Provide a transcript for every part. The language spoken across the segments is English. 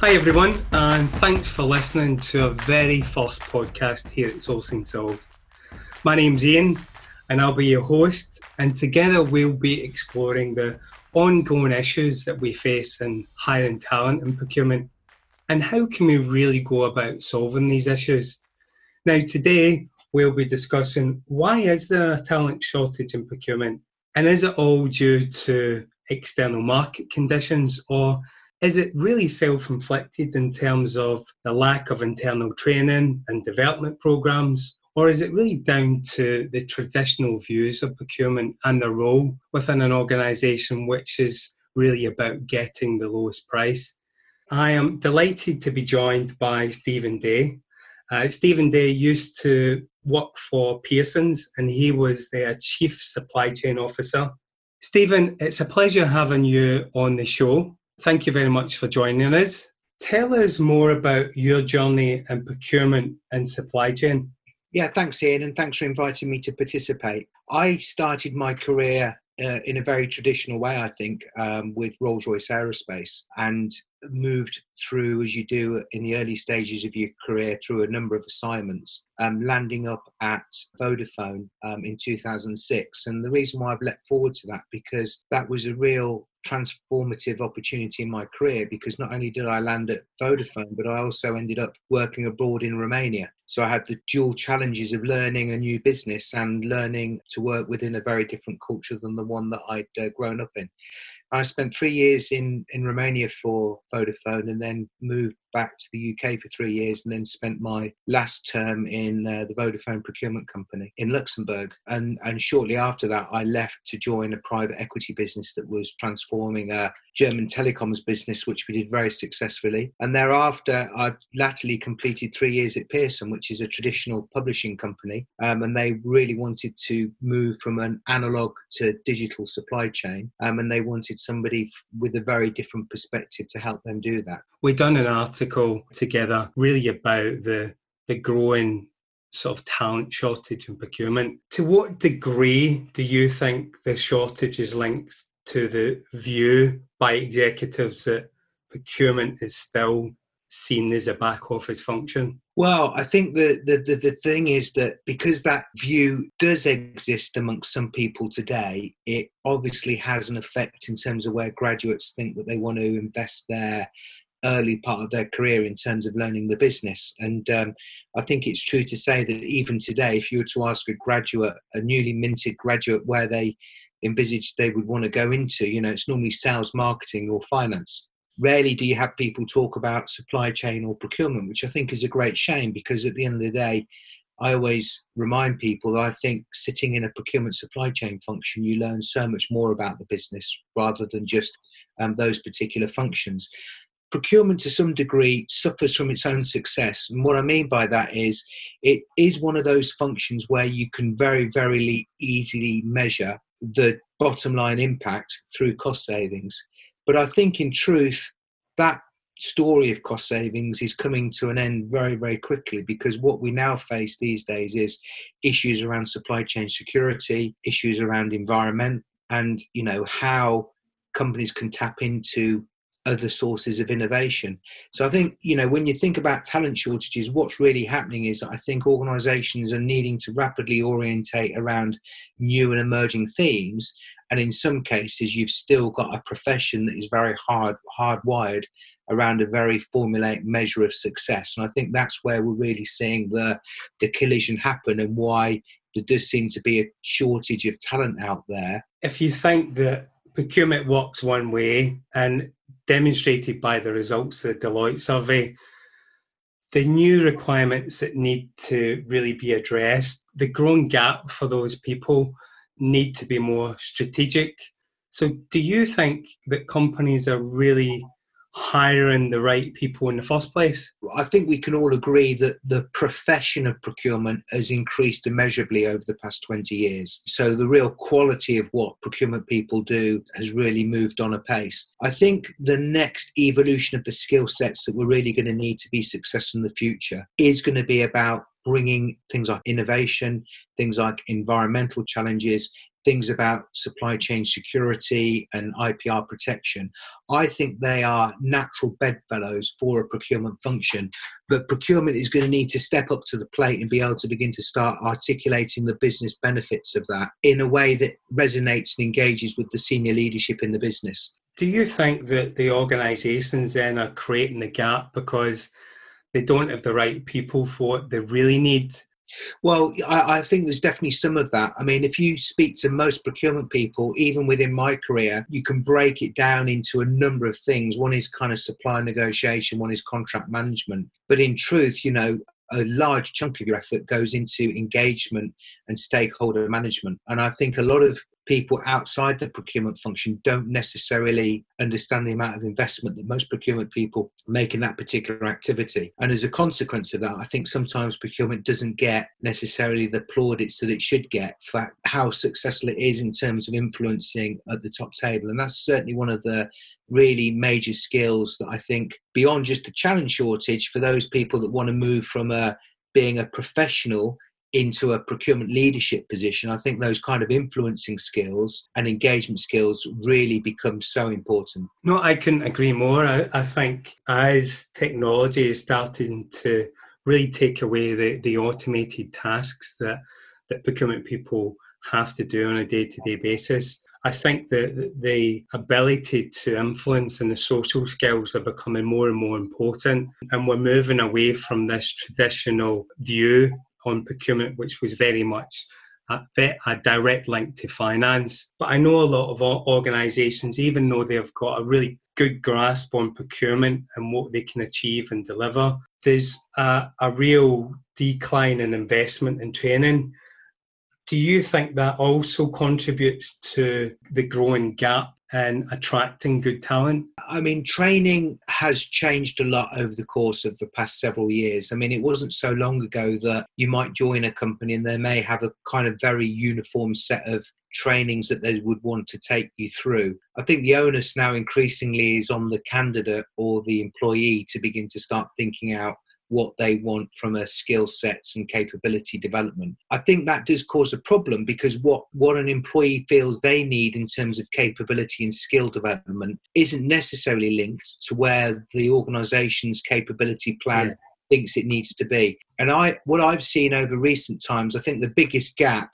Hi, everyone, and thanks for listening to a very first podcast here at Sourcing Solved. My name's Ian, and I'll be your host, and together we'll be exploring the ongoing issues that we face in hiring talent and procurement, and how can we really go about solving these issues. Now, today we'll be discussing why is there a talent shortage in procurement, and is it all due to external market conditions, or is it really self inflicted in terms of the lack of internal training and development programs? Or is it really down to the traditional views of procurement and the role within an organisation, which is really about getting the lowest price? I am delighted to be joined by Stephen Day. Uh, Stephen Day used to work for Pearson's and he was their Chief Supply Chain Officer. Stephen, it's a pleasure having you on the show. Thank you very much for joining us. Tell us more about your journey in procurement and supply chain. Yeah, thanks, Ian, and thanks for inviting me to participate. I started my career uh, in a very traditional way, I think, um, with Rolls Royce Aerospace, and moved through, as you do in the early stages of your career, through a number of assignments, um, landing up at Vodafone um, in 2006. And the reason why I've leapt forward to that because that was a real transformative opportunity in my career because not only did I land at Vodafone, but I also ended up working abroad in Romania. So I had the dual challenges of learning a new business and learning to work within a very different culture than the one that I'd uh, grown up in. I spent three years in, in Romania for Vodafone and then moved back to the UK for three years and then spent my last term in uh, the Vodafone procurement company in Luxembourg. And, and shortly after that, I left to join a private equity business that was transforming a German telecoms business, which we did very successfully. And thereafter, I latterly completed three years at Pearson, which is a traditional publishing company. Um, and they really wanted to move from an analog to digital supply chain. Um, and they wanted somebody with a very different perspective to help them do that. We've done an article together really about the the growing sort of talent shortage in procurement. To what degree do you think the shortage is linked to the view by executives that procurement is still seen as a back office function? Well, I think the, the, the, the, thing is that because that view does exist amongst some people today, it obviously has an effect in terms of where graduates think that they want to invest their early part of their career in terms of learning the business. And um, I think it's true to say that even today, if you were to ask a graduate, a newly minted graduate, where they envisage they would want to go into, you know, it's normally sales, marketing, or finance. Rarely do you have people talk about supply chain or procurement, which I think is a great shame because at the end of the day, I always remind people that I think sitting in a procurement supply chain function, you learn so much more about the business rather than just um, those particular functions procurement to some degree suffers from its own success. And what I mean by that is it is one of those functions where you can very, very easily measure the bottom line impact through cost savings. But I think in truth, that story of cost savings is coming to an end very, very quickly because what we now face these days is issues around supply chain security, issues around environment, and you know how companies can tap into other sources of innovation. So I think, you know, when you think about talent shortages, what's really happening is I think organizations are needing to rapidly orientate around new and emerging themes. And in some cases, you've still got a profession that is very hard hardwired around a very formulaic measure of success. And I think that's where we're really seeing the the collision happen and why there does seem to be a shortage of talent out there. If you think that procurement works one way and demonstrated by the results of the Deloitte survey, the new requirements that need to really be addressed, the growing gap for those people need to be more strategic. So, do you think that companies are really hiring the right people in the first place? I think we can all agree that the profession of procurement has increased immeasurably over the past 20 years. So the real quality of what procurement people do has really moved on a pace. I think the next evolution of the skill sets that we're really going to need to be successful in the future is going to be about bringing things like innovation, things like environmental challenges, things about supply chain security and IPR protection, I think they are natural bedfellows for a procurement function. But procurement is going to need to step up to the plate and be able to begin to start articulating the business benefits of that in a way that resonates and engages with the senior leadership in the business. Do you think that the organisations then are creating the gap because they don't have the right people for what they really need? Well, I, I, think there's definitely some of that. I mean, if you speak to most procurement people, even within my career, you can break it down into a number of things. One is kind of supply negotiation, one is contract management. But in truth, you know, a large chunk of your effort goes into engagement and stakeholder management. And I think a lot of people outside the procurement function don't necessarily understand the amount of investment that most procurement people make in that particular activity. And as a consequence of that, I think sometimes procurement doesn't get necessarily the plaudits that it should get for how successful it is in terms of influencing at the top table. And that's certainly one of the really major skills that I think beyond just the challenge shortage for those people that want to move from a being a professional into a procurement leadership position, I think those kind of influencing skills and engagement skills really become so important. No, I couldn't agree more. I, I think as technology is starting to really take away the, the automated tasks that, that procurement people have to do on a day to day basis. I think that the ability to influence and the social skills are becoming more and more important. And we're moving away from this traditional view on procurement, which was very much a, a, direct link to finance. But I know a lot of organisations, even though they've got a really good grasp on procurement and what they can achieve and deliver, there's a, a real decline in investment in training. Do you think that also contributes to the growing gap and attracting good talent? I mean, training has changed a lot over the course of the past several years. I mean, it wasn't so long ago that you might join a company and they may have a kind of very uniform set of trainings that they would want to take you through. I think the onus now increasingly is on the candidate or the employee to begin to start thinking out what they want from a skill sets and capability development. I think that does cause a problem because what, what an employee feels they need in terms of capability and skill development isn't necessarily linked to where the organization's capability plan yeah. thinks it needs to be. And I what I've seen over recent times, I think the biggest gap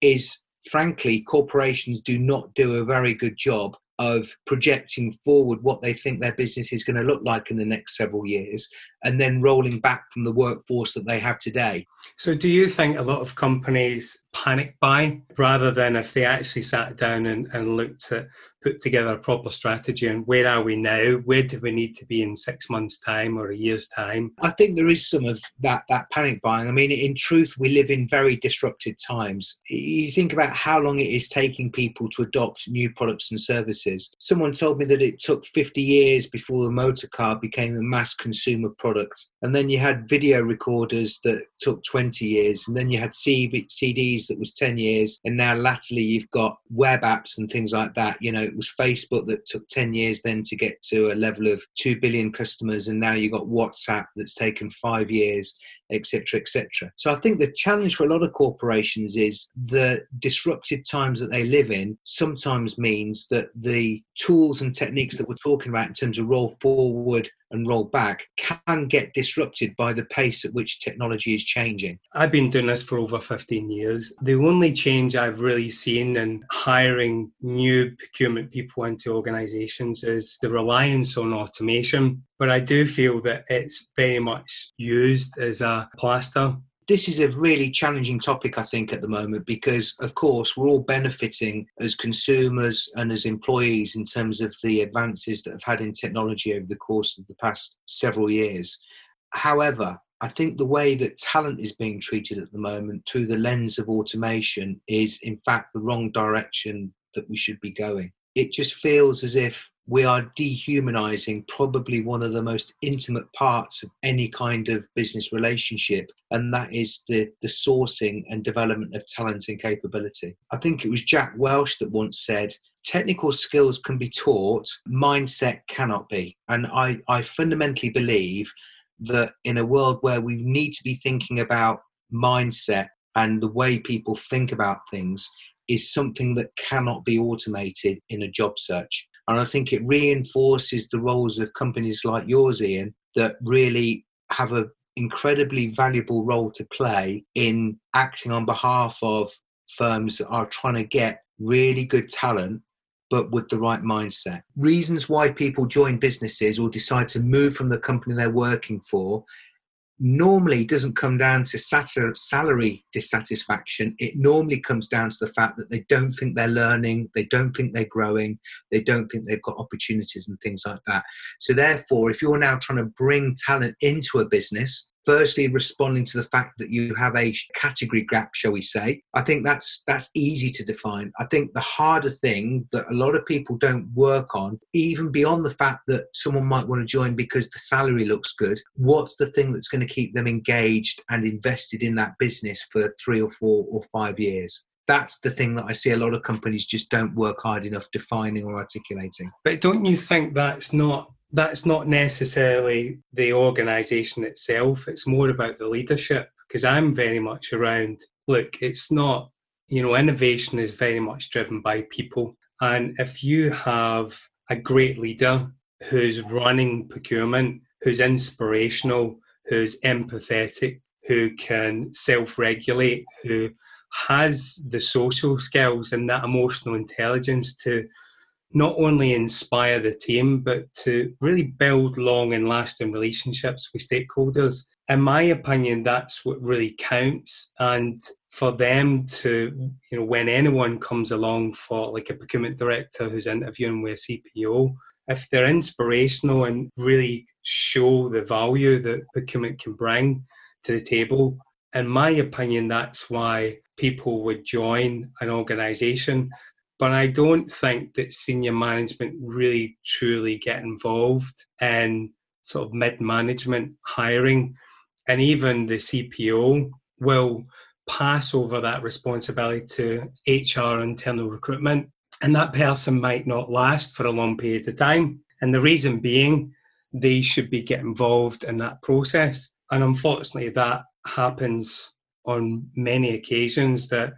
is frankly corporations do not do a very good job of projecting forward what they think their business is going to look like in the next several years and then rolling back from the workforce that they have today. So, do you think a lot of companies panic buy rather than if they actually sat down and, and looked at put together a proper strategy and where are we now? Where do we need to be in six months' time or a year's time? I think there is some of that that panic buying. I mean, in truth, we live in very disrupted times. You think about how long it is taking people to adopt new products and services. Someone told me that it took 50 years before the motor car became a mass consumer product. And then you had video recorders that took 20 years, and then you had CDs that was 10 years, and now latterly you've got web apps and things like that. You know, it was Facebook that took 10 years then to get to a level of 2 billion customers, and now you've got WhatsApp that's taken five years etc., etc. So I think the challenge for a lot of corporations is the disrupted times that they live in sometimes means that the tools and techniques that we're talking about in terms of roll forward and roll back can get disrupted by the pace at which technology is changing. I've been doing this for over 15 years. The only change I've really seen in hiring new procurement people into organizations is the reliance on automation but I do feel that it's very much used as a plaster. This is a really challenging topic, I think, at the moment because, of course, we're all benefiting as consumers and as employees in terms of the advances that have had in technology over the course of the past several years. However, I think the way that talent is being treated at the moment through the lens of automation is, in fact, the wrong direction that we should be going. It just feels as if we are dehumanizing probably one of the most intimate parts of any kind of business relationship, and that is the, the sourcing and development of talent and capability. I think it was Jack Welch that once said, Technical skills can be taught, mindset cannot be. And I, I fundamentally believe that in a world where we need to be thinking about mindset and the way people think about things is something that cannot be automated in a job search. And I think it reinforces the roles of companies like yours, Ian, that really have an incredibly valuable role to play in acting on behalf of firms that are trying to get really good talent but with the right mindset. Reasons why people join businesses or decide to move from the company they're working for normally doesn't come down to salary dissatisfaction. It normally comes down to the fact that they don't think they're learning, they don't think they're growing, they don't think they've got opportunities and things like that. So, therefore, if you're now trying to bring talent into a business, firstly responding to the fact that you have a category gap shall we say i think that's that's easy to define i think the harder thing that a lot of people don't work on even beyond the fact that someone might want to join because the salary looks good what's the thing that's going to keep them engaged and invested in that business for 3 or 4 or 5 years that's the thing that I see a lot of companies just don't work hard enough defining or articulating. But don't you think that's not that's not necessarily the organisation itself. It's more about the leadership because I'm very much around. Look, it's not you know innovation is very much driven by people, and if you have a great leader who's running procurement, who's inspirational, who's empathetic, who can self-regulate, who has the social skills and that emotional intelligence to not only inspire the team, but to really build long and lasting relationships with stakeholders. In my opinion, that's what really counts. And for them to, you know, when anyone comes along for like a procurement director who's interviewing with a CPO, if they're inspirational and really show the value that procurement can bring to the table, in my opinion, that's why people would join an organization but I don't think that senior management really truly get involved in sort of mid management hiring. And even the CPO will pass over that responsibility to HR internal recruitment. And that person might not last for a long period of time. And the reason being, they should be get involved in that process. And unfortunately, that happens on many occasions that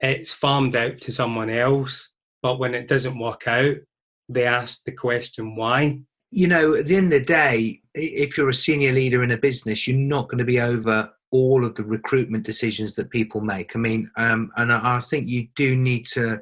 it's farmed out to someone else. But when it doesn't work out, they ask the question why. You know, at the end of the day, if you're a senior leader in a business, you're not going to be over all of the recruitment decisions that people make. I mean, um, and I, I think you do need to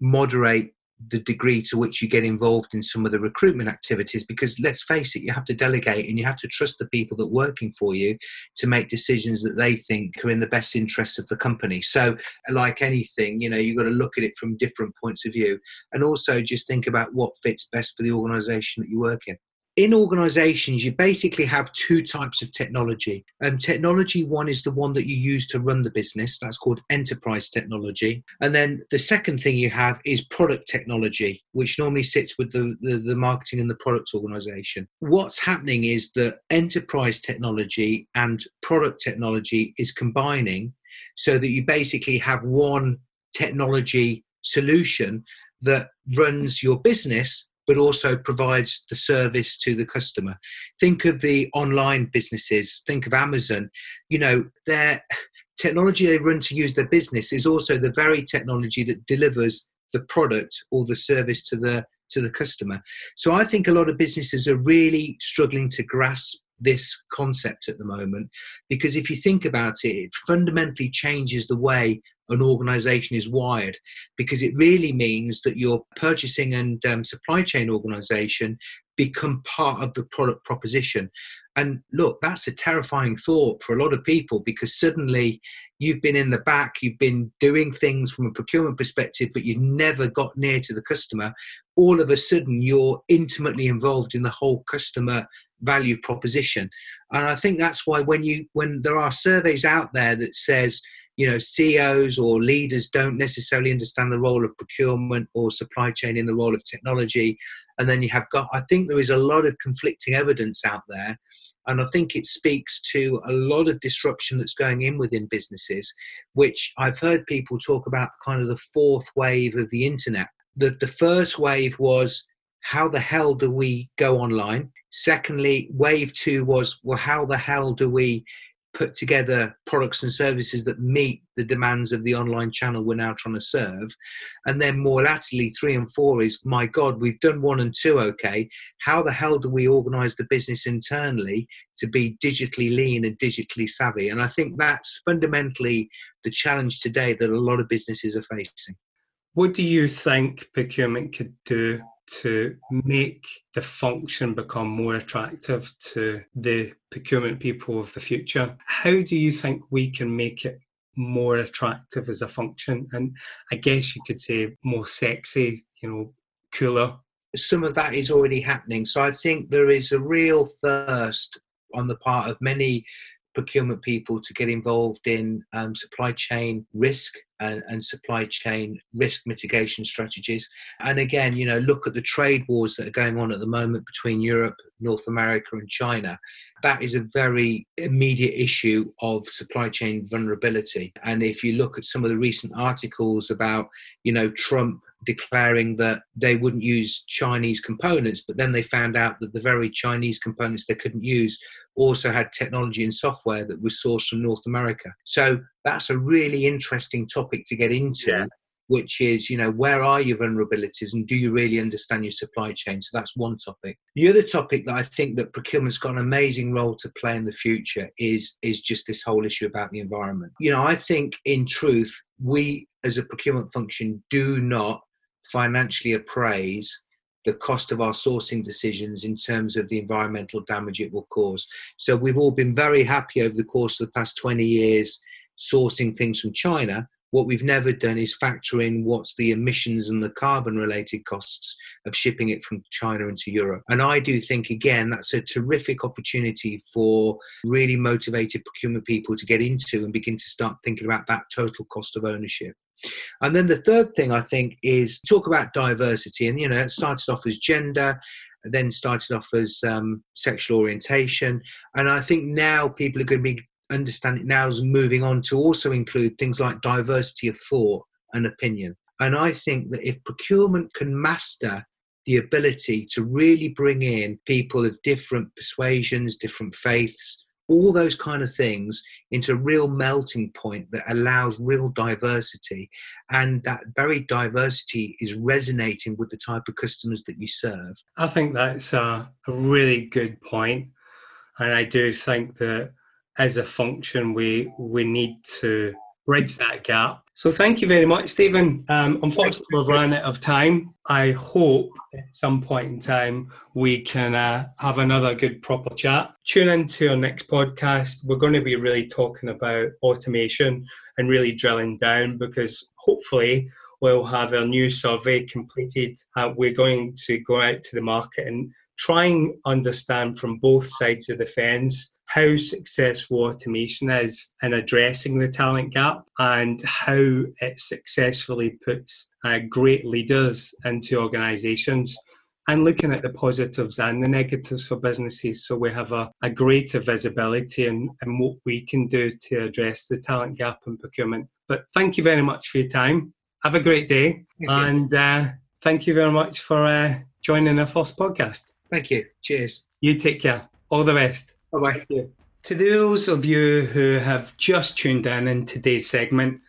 moderate the degree to which you get involved in some of the recruitment activities because let's face it you have to delegate and you have to trust the people that are working for you to make decisions that they think are in the best interests of the company. So like anything you know you've got to look at it from different points of view and also just think about what fits best for the organization that you work in in organizations, you basically have two types of technology. Um, technology one is the one that you use to run the business, that's called enterprise technology. And then the second thing you have is product technology, which normally sits with the, the, the marketing and the product organization. What's happening is that enterprise technology and product technology is combining so that you basically have one technology solution that runs your business but also provides the service to the customer. Think of the online businesses, think of Amazon. You know, their technology they run to use their business is also the very technology that delivers the product or the service to the to the customer. So I think a lot of businesses are really struggling to grasp this concept at the moment because if you think about it, it fundamentally changes the way an organization is wired because it really means that your purchasing and um, supply chain organization become part of the product proposition. And look that's a terrifying thought for a lot of people because suddenly you've been in the back you've been doing things from a procurement perspective but you never got near to the customer. All of a sudden you're intimately involved in the whole customer value proposition. And i think that's why when you when there are surveys out there that says you know CEOs or leaders don't necessarily understand the role of procurement or supply chain in the role of technology. And then you have got I think there is a lot of conflicting evidence out there. And I think it speaks to a lot of disruption that's going in within businesses which I've heard people talk about kind of the fourth wave of the internet. The the first wave was how the hell do we go online? Secondly wave 2 was well how the hell do we put together products and services that meet the demands of the online channel we're now trying to serve. And then more latterly, three and four is my God, we've done one and two okay. How the hell do we organize the business internally to be digitally lean and digitally savvy? And I think that's fundamentally the challenge today that a lot of businesses are facing. What do you think procurement could do to make the function become more attractive to the procurement people of the future. How do you think we can make it more attractive as a function? And I guess you could say more sexy, you know, cooler. Some of that is already happening. So I think there is a real thirst on the part of many procurement people to get involved in um, supply chain risk and, and, supply chain risk mitigation strategies. And again, you know, look at the trade wars that are going on at the moment between Europe, North America, and China. That is a very immediate issue of supply chain vulnerability. And if you look at some of the recent articles about, you know, Trump declaring that they wouldn't use Chinese components, but then they found out that the very Chinese components they couldn't use also had technology and software that was sourced from North America. So that's a really interesting topic to get into. Yeah. Which is, you know, where are your vulnerabilities and do you really understand your supply chain? So that's one topic. The other topic that I think that procurement's got an amazing role to play in the future is is just this whole issue about the environment. You know, I think in truth, we as a procurement function do not financially appraise the cost of our sourcing decisions in terms of the environmental damage it will cause. So we've all been very happy over the course of the past 20 years sourcing things from China. What we've never done is factor in what's the emissions and the carbon related costs of shipping it from China into Europe. And I do think, again, that's a terrific opportunity for really motivated procurement people to get into and begin to start thinking about that total cost of ownership. And then the third thing I think is talk about diversity. And, you know, it started off as gender, then started off as um, sexual orientation. And I think now people are going to be understanding now is moving on to also include things like diversity of thought and opinion. And I think that if procurement can master the ability to really bring in people of different persuasions, different faiths, all those kind of things into a real melting point that allows real diversity and that very diversity is resonating with the type of customers that you serve i think that's a, a really good point and i do think that as a function we we need to bridge that gap. So thank you very much, Stephen. Um, unfortunately, we've run out of time. I hope at some point in time we can uh, have another good proper chat. Tune in to our next podcast. We're going to be really talking about automation and really drilling down because hopefully we'll have our new survey completed. Uh, we're going to go out to the market and try and understand from both sides of the fence how successful automation is in addressing the talent gap and how it successfully puts uh, great leaders into organizations and looking at the positives and the negatives for businesses so we have a, a greater visibility in, in what we can do to address the talent gap in procurement. But thank you very much for your time. Have a great day. And uh, thank you very much for uh, joining the first podcast. Thank you. Cheers. You take care. All the best. Bye bye. To those of you who have just tuned in in today's segment,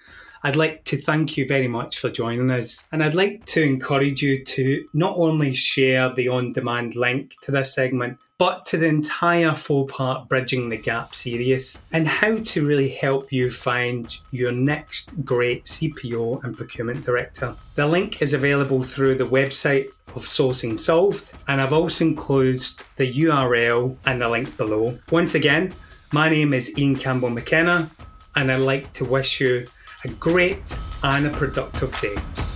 I'd like to thank you very much for joining us. And I'd like to encourage you to not only share the on demand link to this segment, but to the entire four part Bridging the Gap series and how to really help you find your next great CPO and procurement director. The link is available through the website of Sourcing Solved, and I've also included the URL and the link below. Once again, my name is Ian Campbell McKenna, and I'd like to wish you a great and a productive day.